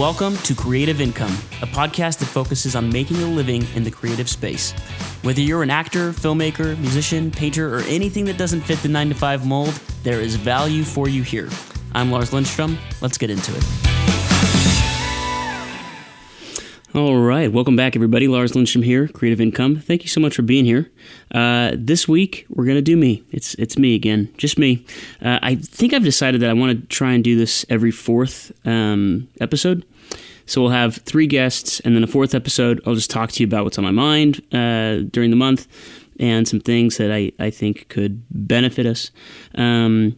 Welcome to Creative Income, a podcast that focuses on making a living in the creative space. Whether you're an actor, filmmaker, musician, painter, or anything that doesn't fit the 9 to 5 mold, there is value for you here. I'm Lars Lindstrom. Let's get into it. All right, welcome back, everybody. Lars Lindstrom here, Creative Income. Thank you so much for being here. Uh, this week we're gonna do me. It's it's me again, just me. Uh, I think I've decided that I want to try and do this every fourth um, episode. So we'll have three guests, and then a fourth episode. I'll just talk to you about what's on my mind uh, during the month and some things that I, I think could benefit us. Um,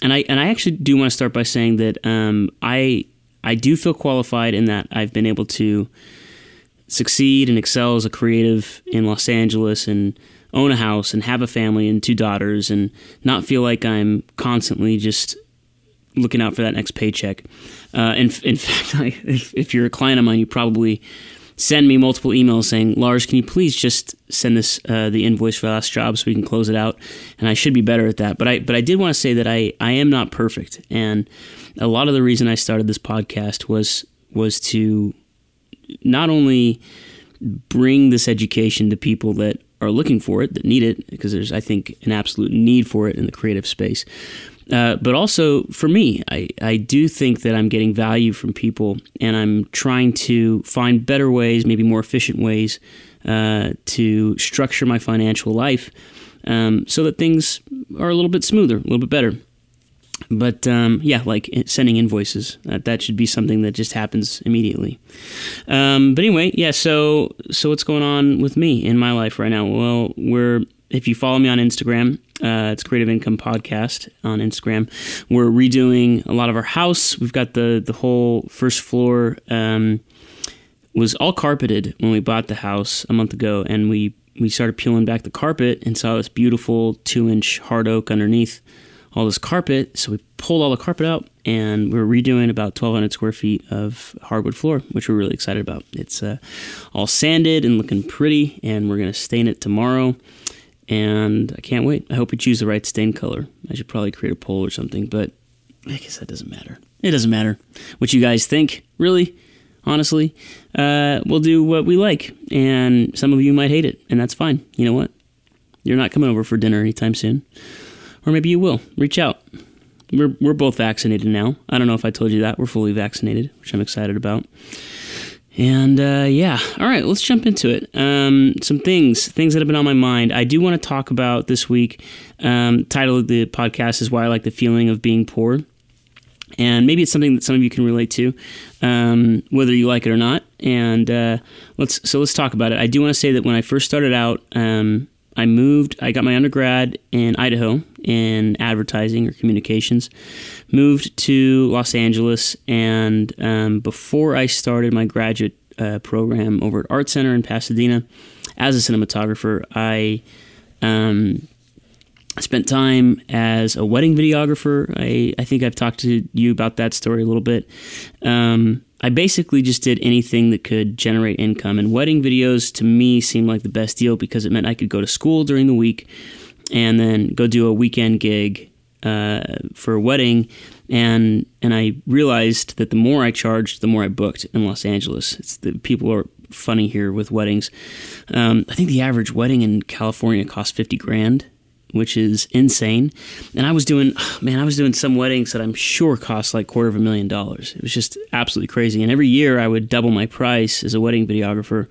and I and I actually do want to start by saying that um, I I do feel qualified in that I've been able to succeed and excel as a creative in Los Angeles and own a house and have a family and two daughters and not feel like I'm constantly just looking out for that next paycheck. Uh, in, in fact, I, if, if you're a client of mine, you probably send me multiple emails saying, Lars, can you please just send us uh, the invoice for the last job so we can close it out? And I should be better at that. But I, but I did want to say that I, I am not perfect. And a lot of the reason I started this podcast was was to not only bring this education to people that are looking for it, that need it, because there's I think an absolute need for it in the creative space. Uh, but also for me, I, I do think that I'm getting value from people, and I'm trying to find better ways, maybe more efficient ways, uh, to structure my financial life um, so that things are a little bit smoother, a little bit better. But um, yeah, like sending invoices, that, that should be something that just happens immediately. Um, but anyway, yeah. So so what's going on with me in my life right now? Well, we're if you follow me on Instagram, uh, it's Creative Income Podcast on Instagram. We're redoing a lot of our house. We've got the the whole first floor um, was all carpeted when we bought the house a month ago, and we we started peeling back the carpet and saw this beautiful two inch hard oak underneath all this carpet. So we pulled all the carpet out and we're redoing about 1,200 square feet of hardwood floor, which we're really excited about. It's uh, all sanded and looking pretty, and we're going to stain it tomorrow. And I can't wait. I hope we choose the right stain color. I should probably create a poll or something, but I guess that doesn't matter. It doesn't matter what you guys think, really. Honestly, uh, we'll do what we like, and some of you might hate it, and that's fine. You know what? You're not coming over for dinner anytime soon or maybe you will. Reach out. We're we're both vaccinated now. I don't know if I told you that. We're fully vaccinated, which I'm excited about. And uh, yeah, all right, let's jump into it. Um, some things, things that have been on my mind. I do want to talk about this week. Um, title of the podcast is "Why I Like the Feeling of Being Poor," and maybe it's something that some of you can relate to, um, whether you like it or not. And uh, let's so let's talk about it. I do want to say that when I first started out, um, I moved, I got my undergrad in Idaho in advertising or communications, moved to Los Angeles, and um, before I started my graduate uh, program over at Art Center in Pasadena as a cinematographer, I um, spent time as a wedding videographer. I, I think I've talked to you about that story a little bit. Um, I basically just did anything that could generate income. And wedding videos to me seemed like the best deal because it meant I could go to school during the week and then go do a weekend gig uh, for a wedding. And and I realized that the more I charged, the more I booked in Los Angeles. It's the people are funny here with weddings. Um, I think the average wedding in California costs fifty grand which is insane. And I was doing, man, I was doing some weddings that I'm sure cost like quarter of a million dollars. It was just absolutely crazy. And every year I would double my price as a wedding videographer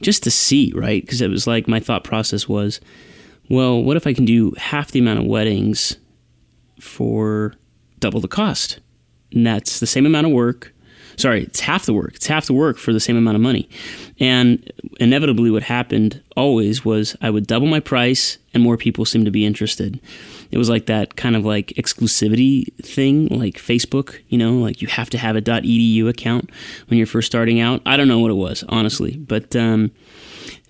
just to see, right? Because it was like my thought process was, well, what if I can do half the amount of weddings for double the cost? And that's the same amount of work sorry, it's half the work. It's half the work for the same amount of money. And inevitably, what happened always was I would double my price, and more people seemed to be interested. It was like that kind of like exclusivity thing, like Facebook. You know, like you have to have a .edu account when you're first starting out. I don't know what it was, honestly, but um,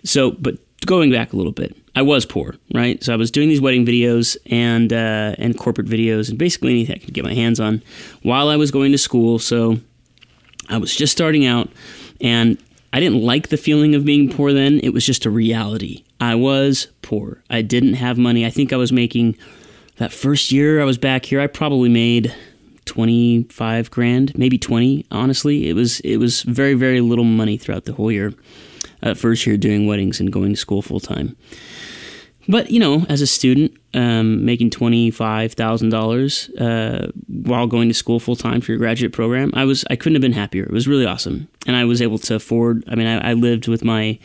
so but going back a little bit, I was poor, right? So I was doing these wedding videos and uh, and corporate videos and basically anything I could get my hands on while I was going to school. So I was just starting out and I didn't like the feeling of being poor then. It was just a reality. I was poor. I didn't have money. I think I was making that first year I was back here, I probably made 25 grand, maybe 20, honestly. It was it was very very little money throughout the whole year. Uh, first year doing weddings and going to school full time. But you know, as a student, um, making twenty five thousand uh, dollars while going to school full time for your graduate program, I was I couldn't have been happier. It was really awesome, and I was able to afford. I mean, I, I lived with my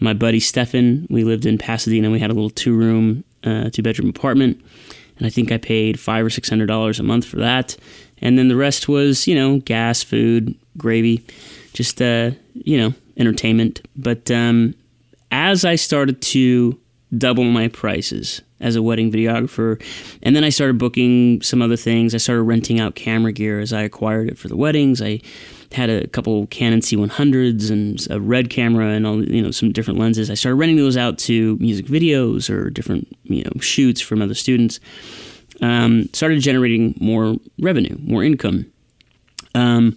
my buddy Stefan. We lived in Pasadena. We had a little two room, uh, two bedroom apartment, and I think I paid five or six hundred dollars a month for that. And then the rest was, you know, gas, food, gravy, just uh, you know, entertainment. But um, as I started to double my prices as a wedding videographer. And then I started booking some other things. I started renting out camera gear as I acquired it for the weddings. I had a couple Canon C100s and a red camera and all you know some different lenses. I started renting those out to music videos or different you know shoots from other students. Um, started generating more revenue, more income. Um,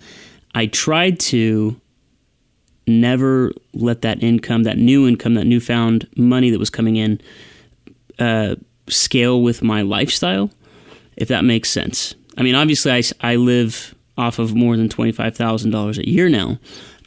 I tried to never let that income, that new income, that newfound money that was coming in, uh, scale with my lifestyle, if that makes sense. I mean, obviously, I, I live off of more than $25,000 a year now,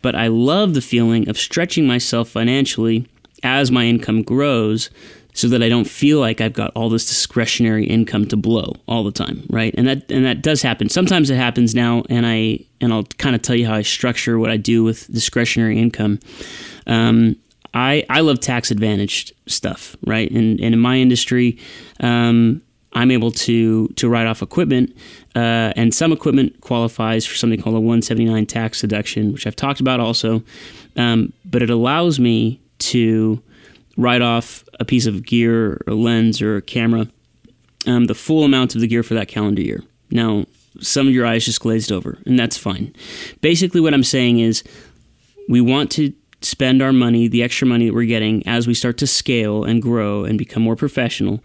but I love the feeling of stretching myself financially as my income grows so that I don't feel like I've got all this discretionary income to blow all the time, right? And that and that does happen. Sometimes it happens now, and I and I'll kind of tell you how I structure what I do with discretionary income. Um, I I love tax advantaged stuff, right? And and in my industry, um, I'm able to to write off equipment, uh, and some equipment qualifies for something called a 179 tax deduction, which I've talked about also. Um, but it allows me to write off a piece of gear or lens or a camera, um, the full amount of the gear for that calendar year. Now, some of your eyes just glazed over, and that's fine. Basically, what I'm saying is we want to spend our money, the extra money that we're getting, as we start to scale and grow and become more professional.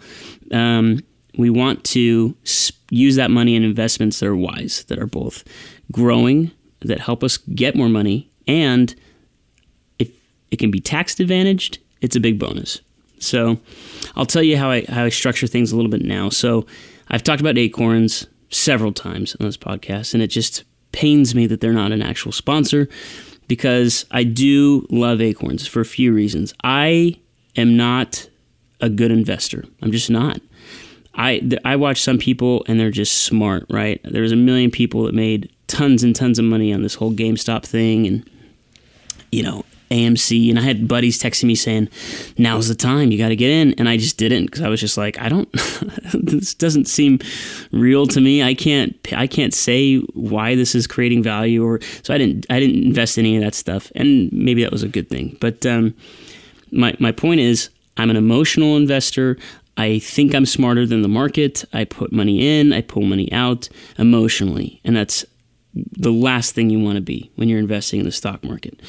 Um, we want to use that money in investments that are wise, that are both growing, that help us get more money, and if it can be tax advantaged it's a big bonus. So I'll tell you how I how I structure things a little bit now. So I've talked about Acorns several times on this podcast, and it just pains me that they're not an actual sponsor because I do love Acorns for a few reasons. I am not a good investor. I'm just not. I I watch some people and they're just smart, right? There's a million people that made tons and tons of money on this whole GameStop thing and you know, AMC, and I had buddies texting me saying, "Now's the time, you got to get in," and I just didn't because I was just like, "I don't, this doesn't seem real to me. I can't, I can't say why this is creating value." Or so I didn't, I didn't invest in any of that stuff, and maybe that was a good thing. But um, my my point is, I'm an emotional investor. I think I'm smarter than the market. I put money in, I pull money out emotionally, and that's the last thing you want to be when you're investing in the stock market.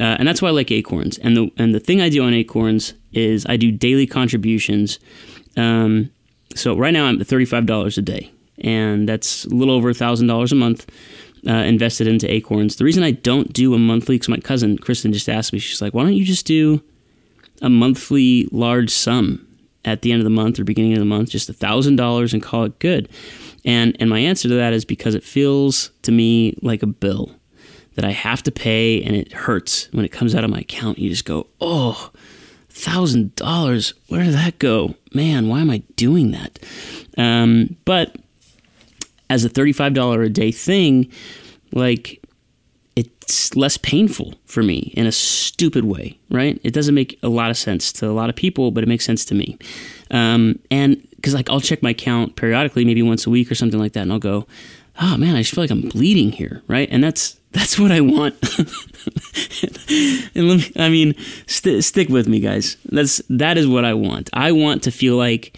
Uh, and that's why I like Acorns. And the and the thing I do on Acorns is I do daily contributions. Um, so right now I'm at thirty five dollars a day, and that's a little over thousand dollars a month. Uh, invested into Acorns. The reason I don't do a monthly, because my cousin Kristen just asked me, she's like, "Why don't you just do a monthly large sum at the end of the month or beginning of the month, just a thousand dollars, and call it good?" And and my answer to that is because it feels to me like a bill that I have to pay and it hurts. When it comes out of my account. You just go, "Oh, thousand dollars. Where did that go? Man why am i doing that? Um, but as a $35 a day thing like it's less painful for me in a stupid way right? It doesn't make a lot of sense to a lot of people but it makes sense to me. Um, and because like I'll check my account periodically, maybe once a week or something like that, and I'll go, oh man, I just feel like I'm bleeding here, right? And that's that's what I want. and let me, I mean, st- stick with me, guys. That's that is what I want. I want to feel like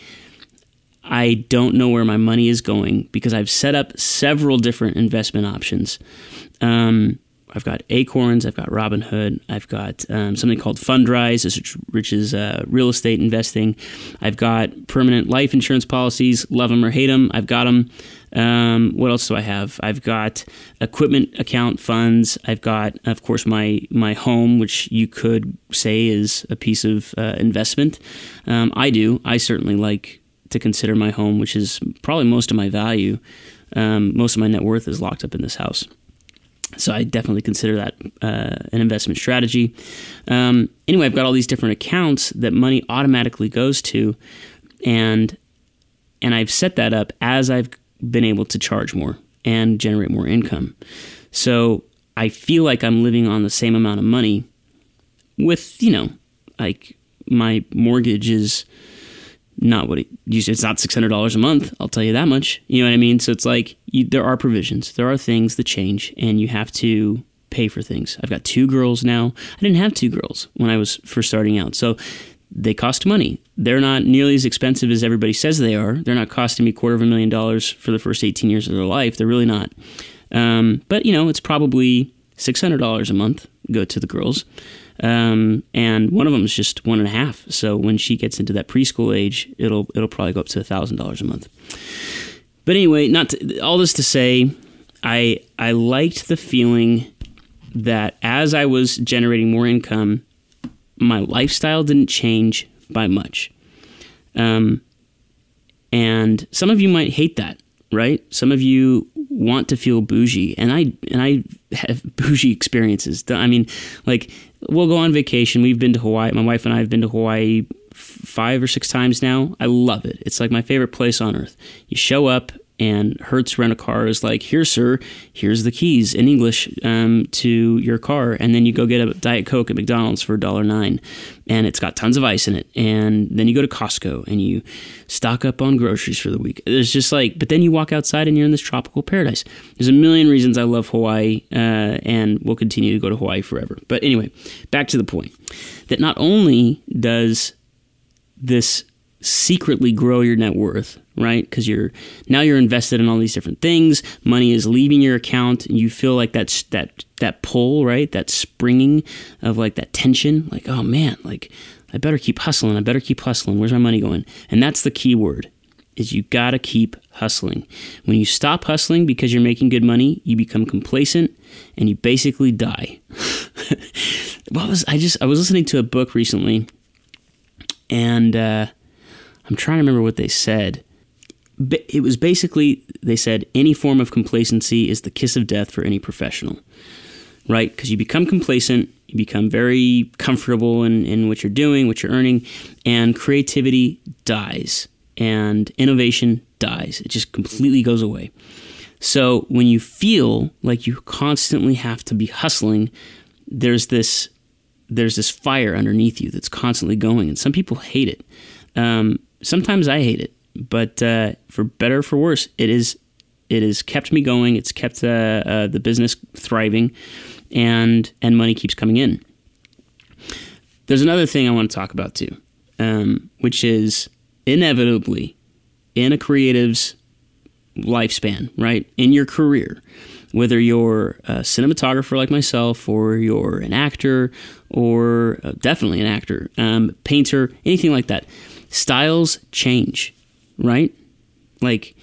I don't know where my money is going because I've set up several different investment options. Um, I've got Acorns, I've got Robinhood, I've got um, something called Fundrise, which is uh, real estate investing. I've got permanent life insurance policies, love them or hate them. I've got them. Um, what else do I have? I've got equipment account funds. I've got, of course, my my home, which you could say is a piece of uh, investment. Um, I do. I certainly like to consider my home, which is probably most of my value Um, most of my net worth is locked up in this house. So I definitely consider that uh, an investment strategy. Um, anyway, I've got all these different accounts that money automatically goes to, and and I've set that up as I've been able to charge more and generate more income. So I feel like I'm living on the same amount of money with, you know, like my mortgage is not what it it's not $600 a month. I'll tell you that much. You know what i mean? So it's like you, there are provisions. There are things that change and you have to pay for things. I've got two girls now. I didn't have two girls when i was first starting out. So they cost money. They're not nearly as expensive as everybody says they are. They're not costing me quarter of a million dollars for the first 18 years of their life. They're really not. Um, but you know it's probably $600 a month go to the girls um, and one of them is just one and a half. So when she gets into that preschool age, it'll it'll probably go up to thousand dollars a month. But anyway, not to, all this to say, I I liked the feeling that as I was generating more income, my lifestyle didn't change by much. Um, and some of you might hate that, right? Some of you want to feel bougie, and I and I have bougie experiences. I mean, like we'll go on vacation. We've been to Hawaii. My wife and I have been to Hawaii five or six times now. I love it. It's like my favorite place on earth. You show up and Hertz Rent a Car is like, here, sir, here's the keys in English um, to your car, and then you go get a Diet Coke at McDonald's for $1.09, and it's got tons of ice in it. And then you go to Costco and you stock up on groceries for the week. There's just like, but then you walk outside and you're in this tropical paradise. There's a million reasons I love Hawaii, uh, and we'll continue to go to Hawaii forever. But anyway, back to the point that not only does this secretly grow your net worth, right? Because you're now you're invested in all these different things. Money is leaving your account, and you feel like that's that that pull, right? That springing of like that tension, like oh man, like I better keep hustling. I better keep hustling. Where's my money going? And that's the key word is you got to keep hustling. When you stop hustling because you're making good money, you become complacent and you basically die. what was I just I was listening to a book recently and uh, I'm trying to remember what they said. It was basically, they said, any form of complacency is the kiss of death for any professional, right? Because you become complacent, you become very comfortable in, in what you're doing, what you're earning, and creativity dies, and innovation dies. It just completely goes away. So when you feel like you constantly have to be hustling, there's this there's this fire underneath you that's constantly going, and some people hate it. Um, sometimes I hate it, but uh, for better or for worse, it is it has kept me going. It's kept uh, uh, the business thriving, and and money keeps coming in. There's another thing I want to talk about too, um, which is inevitably in a creative's lifespan, right? In your career, whether you're a cinematographer like myself, or you're an actor, or uh, definitely an actor, um, painter, anything like that styles change, right? Like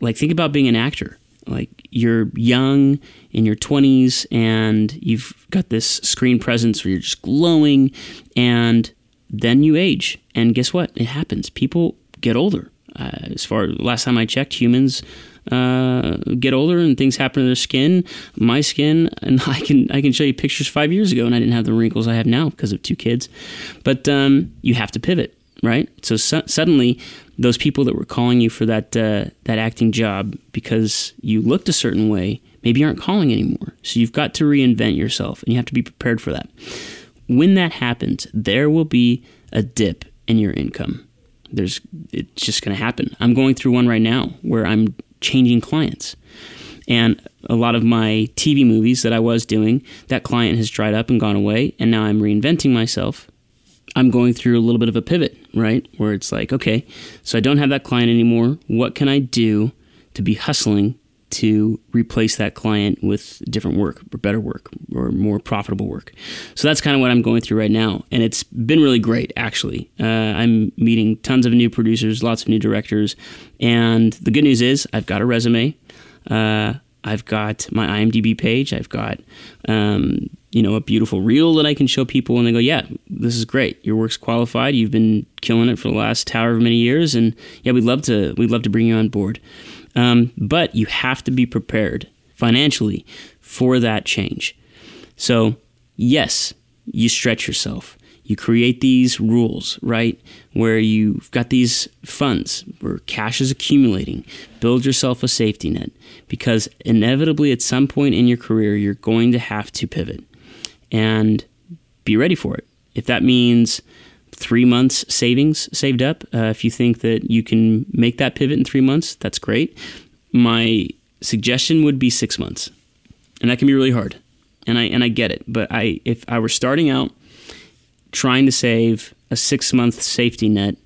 like think about being an actor. Like you're young in your 20s and you've got this screen presence where you're just glowing and then you age. And guess what? It happens. People get older. Uh, as far as last time I checked, humans uh, get older and things happen to their skin. My skin, and I can I can show you pictures five years ago, and I didn't have the wrinkles I have now because of two kids. But um, you have to pivot right? So, suddenly, those people that were calling you for that uh, that acting job because you looked a certain way maybe aren't calling anymore. So you've got to reinvent yourself, and you have to be prepared for that. When that happens, there will be a dip in your income. There's it's just going to happen. I'm going through one right now where I'm changing clients. And a lot of my TV movies that I was doing, that client has dried up and gone away, and now I'm reinventing myself I'm going through a little bit of a pivot, right? Where it's like, okay, so I don't have that client anymore. What can I do to be hustling to replace that client with different work or better work or more profitable work? So that's kind of what I'm going through right now. And it's been really great, actually. Uh, I'm meeting tons of new producers, lots of new directors. And the good news is, I've got a resume. Uh, I've got my IMDb page. I've got um, you know a beautiful reel that I can show people, and they go, "Yeah, this is great. Your work's qualified. You've been killing it for the last however many years, and yeah, we'd love to we'd love to bring you on board." Um, but you have to be prepared financially for that change. So, yes, you stretch yourself. You create these rules, right? Where you've got these funds where cash is accumulating. Build yourself a safety net because inevitably at some point in your career, you're going to have to pivot and be ready for it. If that means three months savings saved up, uh, if you think that you can make that pivot in three months, that's great. My suggestion would be six months, and that can be really hard. And I and I get it, but I if I were starting out trying to save a six month safety net,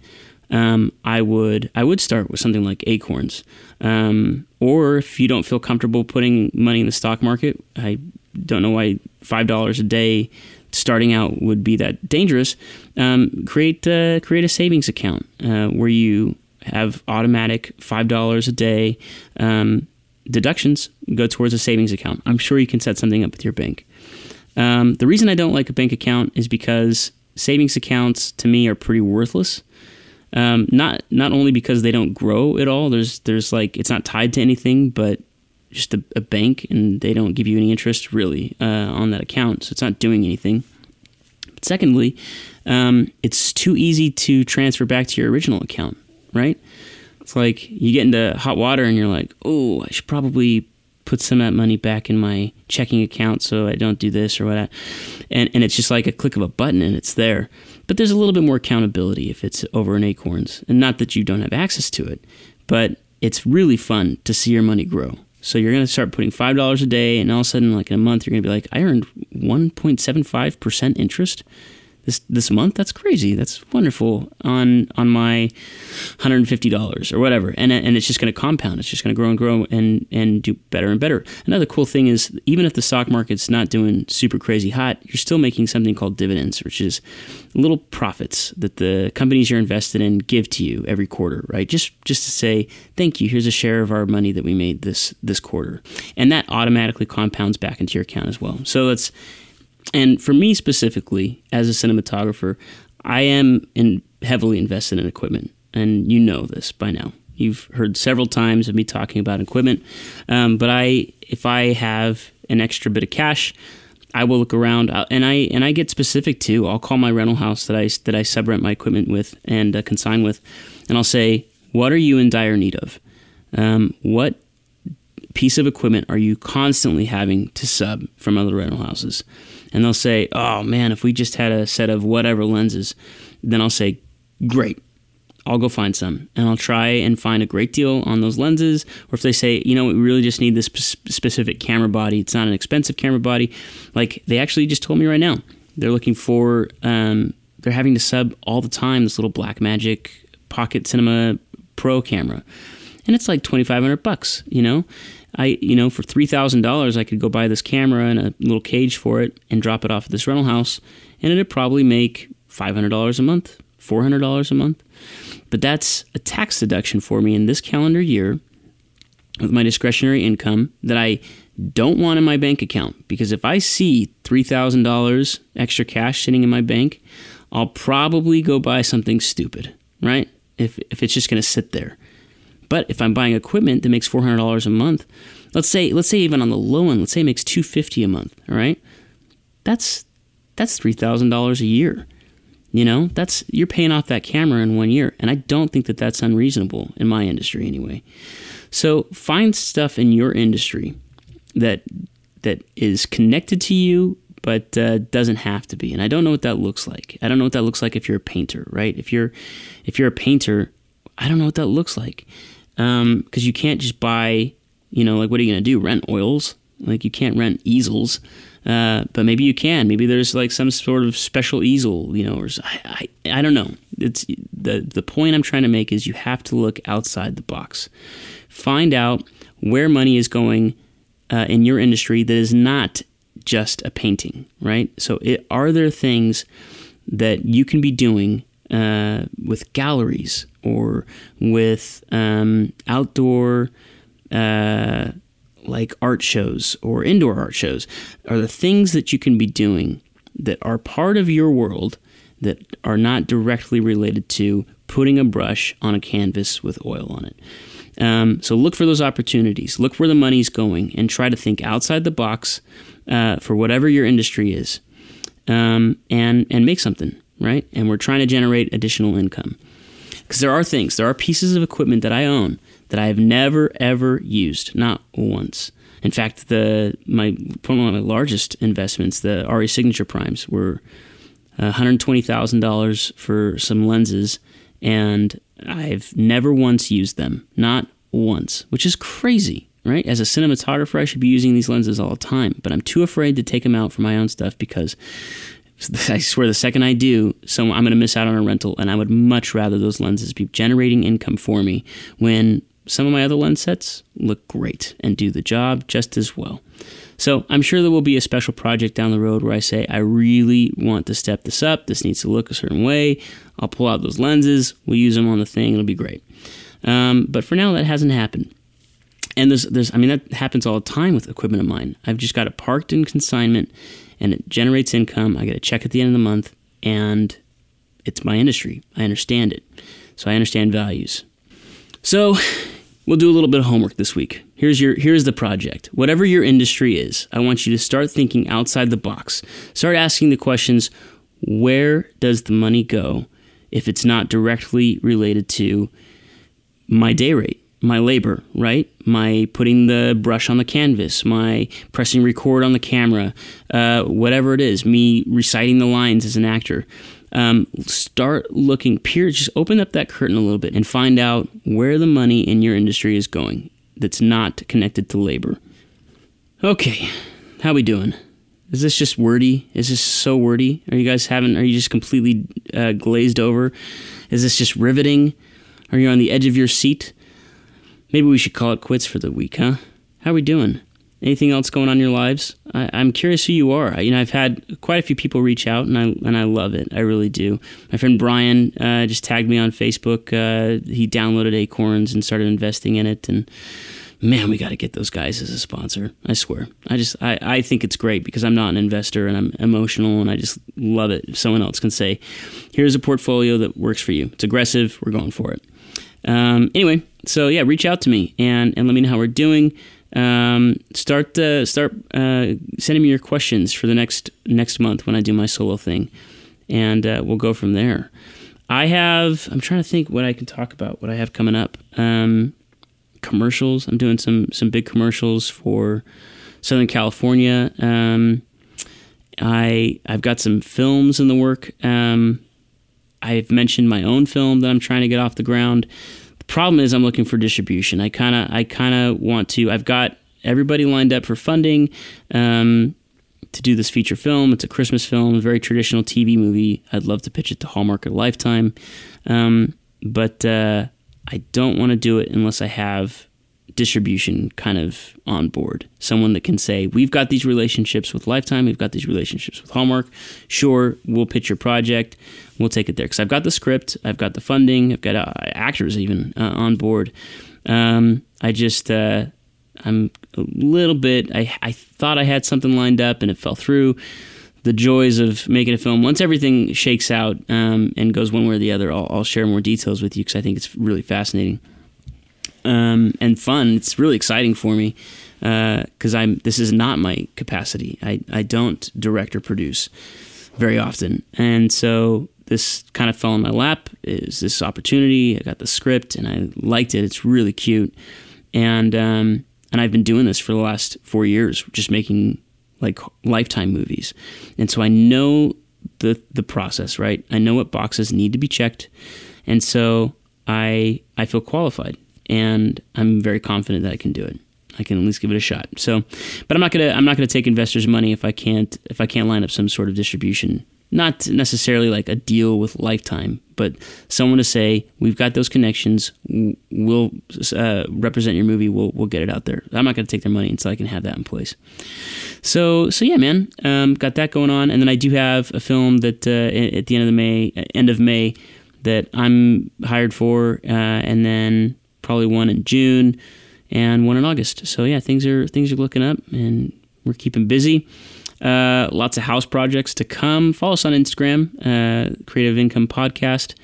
um, I would I would start with something like Acorns. Um, or if you don't feel comfortable putting money in the stock market, I don't know why five dollars a day starting out would be that dangerous. Um, create uh, create a savings account uh, where you have automatic five dollars a day um, deductions go towards a savings account. I'm sure you can set something up with your bank. Um, the reason I don't like a bank account is because savings accounts to me are pretty worthless. Um, not not only because they don't grow at all. There's there's like it's not tied to anything, but just a, a bank, and they don't give you any interest really uh, on that account, so it's not doing anything. But secondly, um, it's too easy to transfer back to your original account, right? It's like you get into hot water and you're like, oh, I should probably put some of that money back in my checking account so I don't do this or what. And, and it's just like a click of a button and it's there. But there's a little bit more accountability if it's over in Acorns. And not that you don't have access to it, but it's really fun to see your money grow. So you're going to start putting $5 a day, and all of a sudden, like in a month, you're going to be like, I earned 1.75% interest this this month. That's crazy. That's wonderful on on my hundred and fifty dollars or whatever, and and it's just going to compound. It's just going to grow and grow and and do better and better. Another cool thing is even if the stock market's not doing super crazy hot, you're still making something called dividends, which is little profits that the companies you're invested in give to you every quarter, right? Just just to say thank you. Here's a share of our money that we made this this quarter, and that automatically compounds back into your account as well. So it's and for me specifically, as a cinematographer, I am in, heavily invested in equipment, and you know this by now. You've heard several times of me talking about equipment, um, but I, if I have an extra bit of cash, I will look around, and I and I get specific too. I'll call my rental house that I that I subrent my equipment with and uh, consign with, and I'll say, "What are you in dire need of? Um, what piece of equipment are you constantly having to sub from other rental houses?" And they'll say, "Oh man, if we just had a set of whatever lenses," then I'll say, "Great." I'll go find some and I'll try and find a great deal on those lenses. Or if they say, you know, we really just need this specific camera body, it's not an expensive camera body. Like they actually just told me right now, they're looking for, um, they're having to sub all the time this little Blackmagic Pocket Cinema Pro camera. And it's like 2500 bucks, you know? I, you know, for three thousand dollars, I could go buy this camera and a little cage for it and drop it off at this rental house, and it'd probably make five hundred dollars a month, four hundred dollars a month. But that's a tax deduction for me in this calendar year with my discretionary income that I don't want in my bank account because if I see three thousand dollars extra cash sitting in my bank, I'll probably go buy something stupid, right? If if it's just going to sit there. But if I'm buying equipment that makes four hundred dollars a month, let's say let's say even on the low end, let's say it makes two fifty a month. All right, that's that's three thousand dollars a year. You know, that's you're paying off that camera in one year, and I don't think that that's unreasonable in my industry anyway. So find stuff in your industry that that is connected to you but uh, doesn't have to be. And I don't know what that looks like. I don't know what that looks like if you're a painter, right? If you're if you're a painter, I don't know what that looks like because um, you can't just buy, you know, like what are you going to do? Rent oils? Like you can't rent easels, uh, but maybe you can. Maybe there's like some sort of special easel, you know, or I, I, I don't know. It's the the point I'm trying to make is you have to look outside the box, find out where money is going uh, in your industry that is not just a painting, right? So, it, are there things that you can be doing uh, with galleries or with um, outdoor uh, like art shows or indoor art shows are the things that you can be doing that are part of your world that are not directly related to putting a brush on a canvas with oil on it. Um, so look for those opportunities. Look where the money's going, and try to think outside the box uh, for whatever your industry is, um, and and make something right. And we're trying to generate additional income because there are things, there are pieces of equipment that I own that I have never ever used, not once. In fact, the my one of my largest investments, the ARRI Signature Primes, were one hundred twenty thousand dollars for some lenses, and I've never once used them, not once, which is crazy, right? As a cinematographer, I should be using these lenses all the time, but I'm too afraid to take them out for my own stuff because I swear the second I do, so I'm going to miss out on a rental, and I would much rather those lenses be generating income for me when some of my other lens sets look great and do the job just as well. So I'm sure there will be a special project down the road where I say, I really want to step this up. This needs to look a certain way. I'll pull out those lenses. We'll use them on the thing. It'll be great. Um, but for now, that hasn't happened. And there's, there's, I mean, that happens all the time with equipment of mine. I've just got it parked in consignment and it generates income. I get a check at the end of the month and it's my industry. I understand it. So I understand values. So we'll do a little bit of homework this week. Here's your here's the project. Whatever your industry is, I want you to start thinking outside the box. Start asking the questions, where does the money go if it's not directly related to my day rate, my labor, right? My putting the brush on the canvas, my pressing record on the camera, uh, whatever it is, me reciting the lines as an actor um, start looking, peer, just open up that curtain a little bit and find out where the money in your industry is going that's not connected to labor. Okay, how we doing? Is this just wordy? Is this so wordy? Are you guys having? Are you just completely uh, glazed over? Is this just riveting? Are you on the edge of your seat? Maybe we should call it quits for the week, huh? How are we doing? Anything else going on in your lives? I, am curious who you are. You know, I've had quite a few people reach out, and I and I love it. I really do. My friend Brian uh, just tagged me on Facebook. Uh, he downloaded Acorns and started investing in it, and man, we got to get those guys as a sponsor. I swear. I just I, I think it's great because I'm not an investor and I'm emotional, and I just love it. If someone else can say, "Here's a portfolio that works for you. It's aggressive. We're going for it." Um, anyway, so yeah, reach out to me and and let me know how we're doing um, start uh, start uh, sending me your questions for the next next month when I do my solo thing, and uh, we'll go from there. I have. I'm trying to think what I can talk about. What I have coming up. Um, commercials. I'm doing some some big commercials for Southern California. Um, I I've got some films in the work. Um, I've mentioned my own film that I'm trying to get off the ground The problem is I'm looking for distribution. I kind of I kind of want to. I've got everybody lined up for funding um, to do this feature film. It's a Christmas film, a very traditional TV movie. I'd love to pitch it to Hallmark or Lifetime, um, but uh, I don't want to do it unless I have distribution kind of on board. Someone that can say, We've got these relationships with Lifetime, we've got these relationships with Hallmark. Sure, we'll pitch your project, we'll take it there. Because I've got the script, I've got the funding, I've got uh, actors even uh, on board. Um, I just, uh, I'm a little bit, I, I thought I had something lined up and it fell through. The joys of making a film. Once everything shakes out um, and goes one way or the other, I'll, I'll share more details with you because I think it's really fascinating um, and fun. It's really exciting for me because uh, I'm. This is not my capacity. I I don't direct or produce very often, and so this kind of fell in my lap. Is this opportunity? I got the script and I liked it. It's really cute, and um, and I've been doing this for the last four years, just making like lifetime movies, and so I know the the process. Right, I know what boxes need to be checked, and so I I feel qualified and I'm very confident that I can do it. I can at least give it a shot. So, but I'm not gonna I'm not gonna take investors' money if I can't if I can't line up some sort of distribution. Not necessarily like a deal with Lifetime, but someone to say we've got those connections. We'll uh, represent your movie. We'll we'll get it out there. I'm not gonna take their money until I can have that in place. So so yeah, man, um, got that going on, and then I do have a film that uh, at the end of the May end of May that I'm hired for, uh, and then probably one in June and one in August. So yeah, things are things are looking up, and we're keeping busy. Uh, lots of house projects to come. Follow us on Instagram, uh, Creative Income Podcast,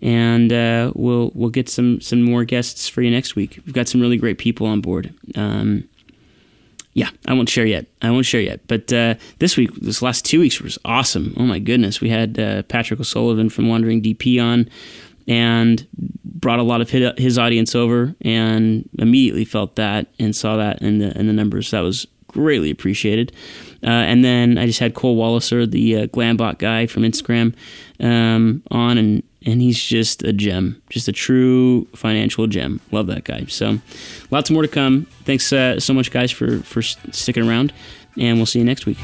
and uh, we'll we'll get some some more guests for you next week. We've got some really great people on board. Um, yeah, I won't share yet. I won't share yet. But uh, this week, this last two weeks was awesome. Oh my goodness, we had uh, Patrick O'Sullivan from Wandering DP on, and brought a lot of his audience over, and immediately felt that and saw that in the in the numbers. That was greatly appreciated. Uh, and then I just had Cole Walliser, the uh, Glambot guy from Instagram, um, on, and and he's just a gem, just a true financial gem. Love that guy. So, lots more to come. Thanks uh, so much, guys, for for sticking around, and we'll see you next week.